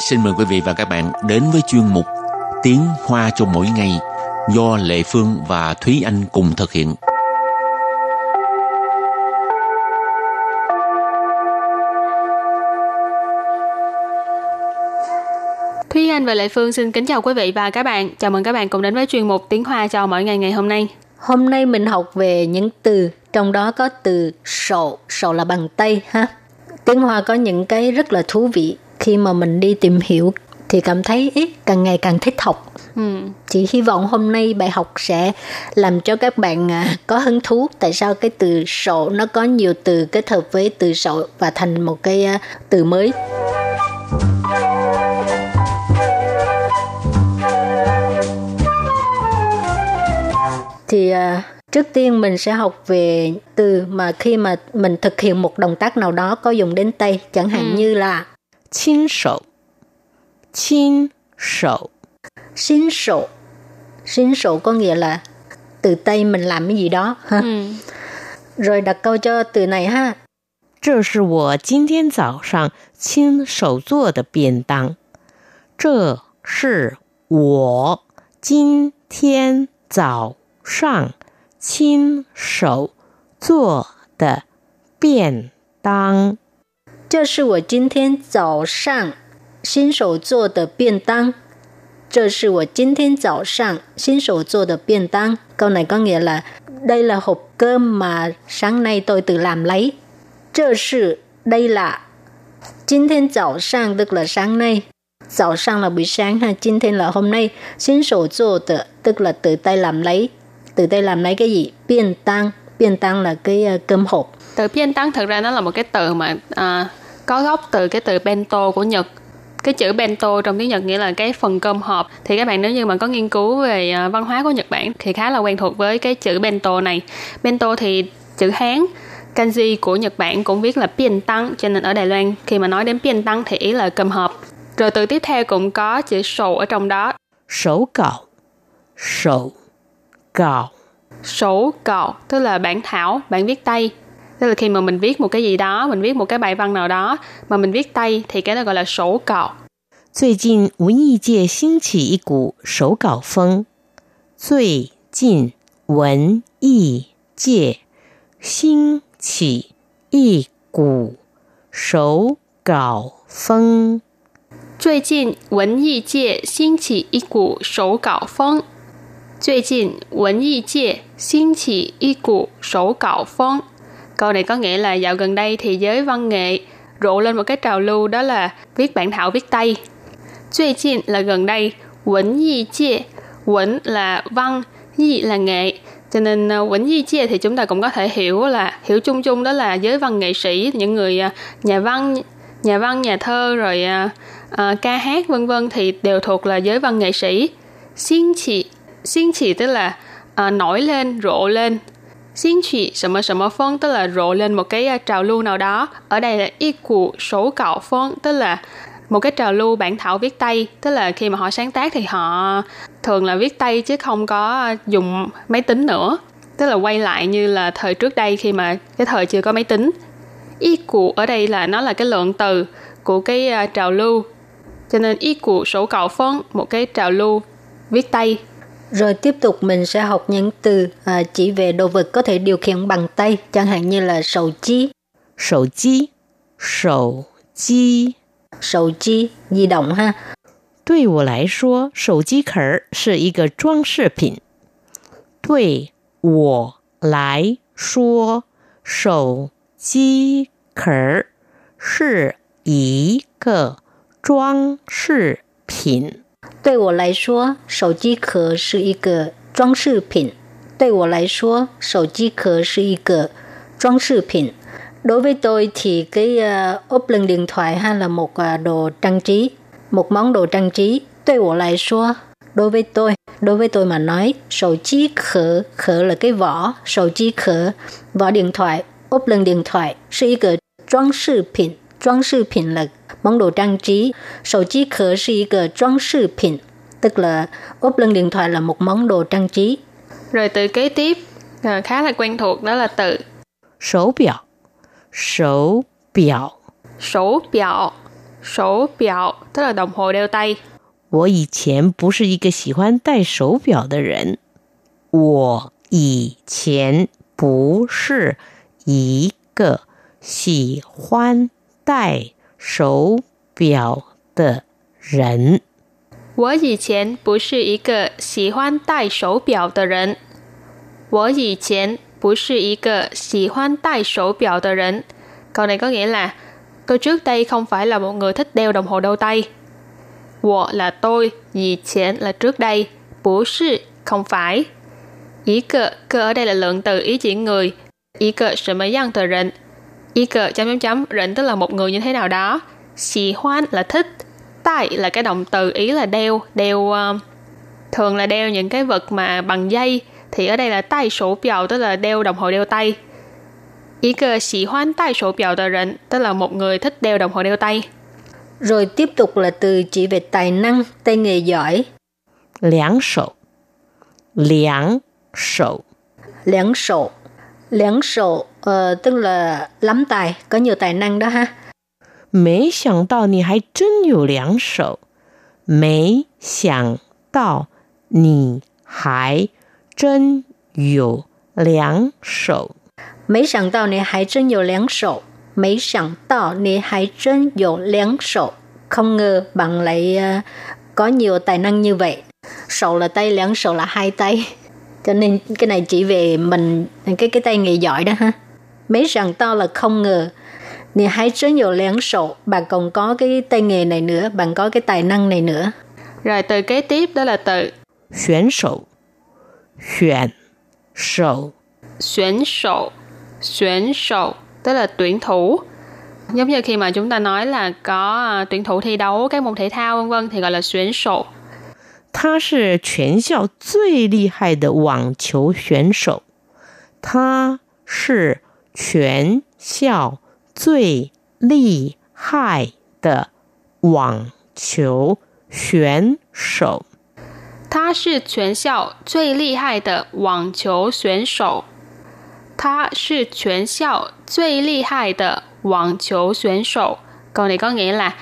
xin mời quý vị và các bạn đến với chuyên mục Tiếng Hoa cho mỗi ngày do Lệ Phương và Thúy Anh cùng thực hiện. Thúy Anh và Lệ Phương xin kính chào quý vị và các bạn. Chào mừng các bạn cùng đến với chuyên mục Tiếng Hoa cho mỗi ngày ngày hôm nay. Hôm nay mình học về những từ, trong đó có từ sổ, sổ là bằng tay ha. Tiếng Hoa có những cái rất là thú vị khi mà mình đi tìm hiểu thì cảm thấy ý, càng ngày càng thích học. Ừ. Chỉ hy vọng hôm nay bài học sẽ làm cho các bạn à, có hứng thú. Tại sao cái từ sổ nó có nhiều từ kết hợp với từ sổ và thành một cái à, từ mới. Thì à, trước tiên mình sẽ học về từ mà khi mà mình thực hiện một động tác nào đó có dùng đến tay, chẳng hạn ừ. như là 亲手，亲手，新手，新手 có nghĩa là từ tay mình làm cái gì đó ha. Ừ. Rồi đặt câu cho từ này ha. 这是我今天早上亲手做的便当。这是我今天早上亲手做的便当。 这是我今天早上新手做的便当。这是我今天早上新手做的便当。Câu này có nghĩa là đây là hộp cơm mà sáng nay tôi tự làm lấy. 这是 đây là 今天早上 tức là sáng nay. 早上 là buổi sáng ha, 今天 là hôm nay. 新手做的 tức là tự tay làm lấy. Tự tay làm lấy cái gì? Biên tăng. Biên tăng là cái uh, cơm hộp. Từ biên tăng thực ra nó là một cái từ mà uh, có gốc từ cái từ bento của Nhật. Cái chữ bento trong tiếng Nhật nghĩa là cái phần cơm hộp. Thì các bạn nếu như mà có nghiên cứu về à, văn hóa của Nhật Bản thì khá là quen thuộc với cái chữ bento này. Bento thì chữ Hán kanji của Nhật Bản cũng viết là biên tăng cho nên ở Đài Loan khi mà nói đến biên tăng thì ý là cơm hộp. Rồi từ tiếp theo cũng có chữ sổ ở trong đó. Sổ cạo sổ cạo sổ cạo tức là bản thảo bản viết tay tức là khi mà mình viết một cái gì đó mình viết một cái bài văn nào đó mà mình viết tay thì cái đó gọi là sổ cạo 最近文艺界兴起一股手稿风。最近文艺界兴起一股手稿风。最近文艺界兴起一股手稿风。最近文艺界兴起一股手稿风。 Câu này có nghĩa là dạo gần đây thì giới văn nghệ rộ lên một cái trào lưu đó là viết bản thảo viết tay. 最近 là gần đây, quẩn y chia, quẩn là văn, y là nghệ. Cho nên ờ, quẩn y chia thì chúng ta cũng có thể hiểu là hiểu chung chung đó là giới văn nghệ sĩ, những người ờ, nhà văn, nhà văn, nhà thơ rồi uh, ca hát vân vân thì đều thuộc là giới văn nghệ sĩ. Xin chỉ, xin chỉ tức là uh, nổi lên, rộ lên, Xin chỉ什么什么风 tức là rộ lên một cái trào lưu nào đó. Ở đây là y cụ số cạo phong tức là một cái trào lưu bản thảo viết tay tức là khi mà họ sáng tác thì họ thường là viết tay chứ không có dùng máy tính nữa tức là quay lại như là thời trước đây khi mà cái thời chưa có máy tính y cụ ở đây là nó là cái lượng từ của cái trào lưu cho nên y cụ sổ cạo phân một cái trào lưu viết tay rồi tiếp tục mình sẽ học những từ à, chỉ về đồ vật có thể điều khiển bằng tay, chẳng hạn như là sầu chi. Sầu chi, sầu chi. Sầu chi, di động ha. 对我来说，手机壳是一个装饰品。对我来说，手机壳是一个装饰品。 对我来说，手机壳是一个装饰品。对我来说，手机壳是一个装饰品。Đối với tôi thì cái uh, ốp lưng điện thoại hay là một uh, đồ trang trí, một món đồ trang trí. Đối với lại số, đối với tôi, đối với tôi mà nói, sổ chí khở, khở là cái vỏ, sổ chí khở, vỏ điện thoại, ốp lưng điện thoại, là một cái trang sư品, trang sư 品 là món đồ trang trí. Sổ chí khở là một cái trang sư 品, tức là ốp lưng điện thoại là một món đồ trang trí. Rồi từ kế tiếp à, khá là quen thuộc đó là từ sổ biểu. Sổ biểu. Sổ biểu. Sổ biểu tức là đồng hồ đeo tay. 我以前不是一个喜欢戴手表的人。我以前不是一个喜欢戴 手表的人。我以前不是一个喜欢戴手表的人。我以前不是一个喜欢戴手表的人。Câu này có nghĩa là tôi trước đây không phải là một người thích đeo đồng hồ đeo tay. 我 là tôi, 以前 là trước đây, 不是 không phải. Ý cơ, cơ ở đây là lượng từ ý chỉ người. Ý cơ 什么样的人 y cờ chấm chấm chấm tức là một người như thế nào đó. Xì hoan là thích tại là cái động từ ý là đeo đeo ờ, thường là đeo những cái vật mà bằng dây. Thì ở đây là tay sổ biểu tức là đeo đồng hồ đeo tay. Ý cơ xì hoan tay sổ biểu tờ rỉnh tức là một người thích đeo đồng hồ đeo tay. Rồi tiếp tục là từ chỉ về tài năng tay nghề giỏi. Liáng sổ. Liáng sổ. Liáng sổ. Liáng sổ. ờ, tức là lắm tài, có nhiều tài năng đó ha. 没想到你还真有两手，没想到你还真有两手。 Mấy想到你还真有两手. Mấy 想到你还真有两手. Không ngờ bạn lại ờ, có nhiều tài năng như vậy. Sổ là tay, liễn sổ là hai tay. Cho nên cái này chỉ về mình cái cái tay nghề giỏi đó ha. Mấy rằng to là không ngờ. Nì hãy真有两手, bạn còn có cái tay nghề này nữa, bạn có cái tài năng này nữa. Rồi từ kế tiếp đó là từ 选手，选手， xuyển sổ. Xuyển sổ tức là tuyển thủ. Giống như khi mà chúng ta nói là có à, tuyển thủ thi đấu các môn thể thao vân vân thì gọi là xuyển sổ. 他是全校最厉害的网球选手。他是 全校最厉害的网球选手。他是全校最厉害的网球选手。他是全校最厉害的网球选手. Câu này có nghĩa là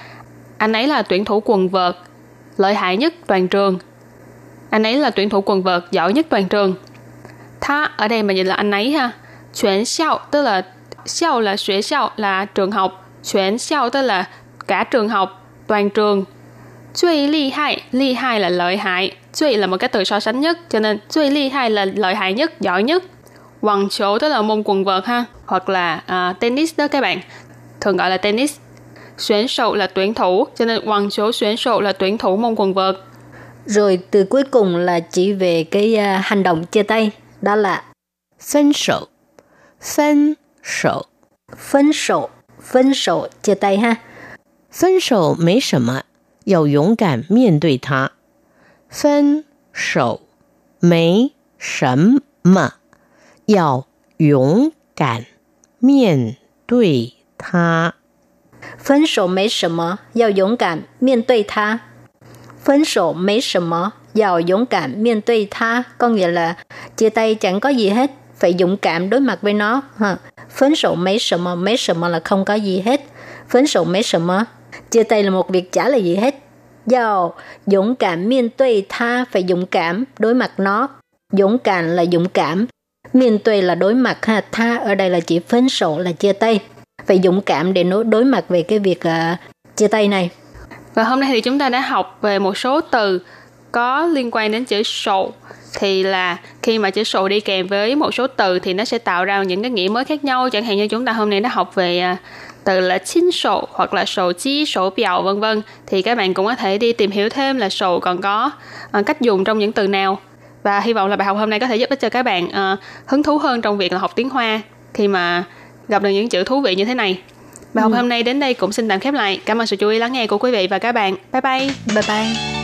anh ấy là tuyển thủ quần vợt lợi hại nhất toàn trường. Anh ấy là tuyển thủ quần vợt giỏi nhất toàn trường. Tha ở đây mà dịch là anh ấy ha. Chuyển xiao tức là xiao là xuế xiao là trường học. Chuyển xiao tức là cả trường học, toàn trường.最厉害, ly hai là lợi hại.最là một cái từ so sánh nhất, cho nên 最厉害 là lợi hại nhất, giỏi nhất. Quần chỗ tức là môn quần vợt ha, hoặc là à, tennis đó các bạn, thường gọi là tennis. Xuyển sầu là tuyển thủ, cho nên quần chỗ xuyển sầu là tuyển thủ môn quần vợt. Rồi từ cuối cùng là chỉ về cái à, hành động chia tay, đó là 分手， 分手， phân sổ, phân sổ chia tay ha. 分手没什么，要勇敢面对它。分手没什么，要勇敢面对它。 Phân sổ mấy 什么,要勇敢面对它. Phân sổ mấy 什么, 要勇敢面对它. Có nghĩa là chia tay chẳng có gì hết, phải dũng cảm đối mặt với nó. Ha. Phấn sổ mấy sợ mà mấy sợ mà là không có gì hết. Phấn sổ mấy sợ mà Chia tay là một việc chả là gì hết. do dũng cảm miên tuy tha phải dũng cảm đối mặt nó. Dũng cảm là dũng cảm. Miên tuy là đối mặt ha, tha ở đây là chỉ phấn sổ là chia tay. Phải dũng cảm để đối mặt về cái việc uh, chia tay này. Và hôm nay thì chúng ta đã học về một số từ có liên quan đến chữ sổ thì là khi mà chữ sổ đi kèm với một số từ thì nó sẽ tạo ra những cái nghĩa mới khác nhau chẳng hạn như chúng ta hôm nay đã học về à, từ là chín sổ hoặc là sổ chi sổ biểu vân vân thì các bạn cũng có thể đi tìm hiểu thêm là sổ còn có à, cách dùng trong những từ nào và hy vọng là bài học hôm nay có thể giúp ích cho các bạn à, hứng thú hơn trong việc là học tiếng Hoa khi mà gặp được những chữ thú vị như thế này Bài học hôm nay đến đây cũng xin tạm khép lại. Cảm ơn sự chú ý lắng nghe của quý vị và các bạn. Bye bye. Bye bye.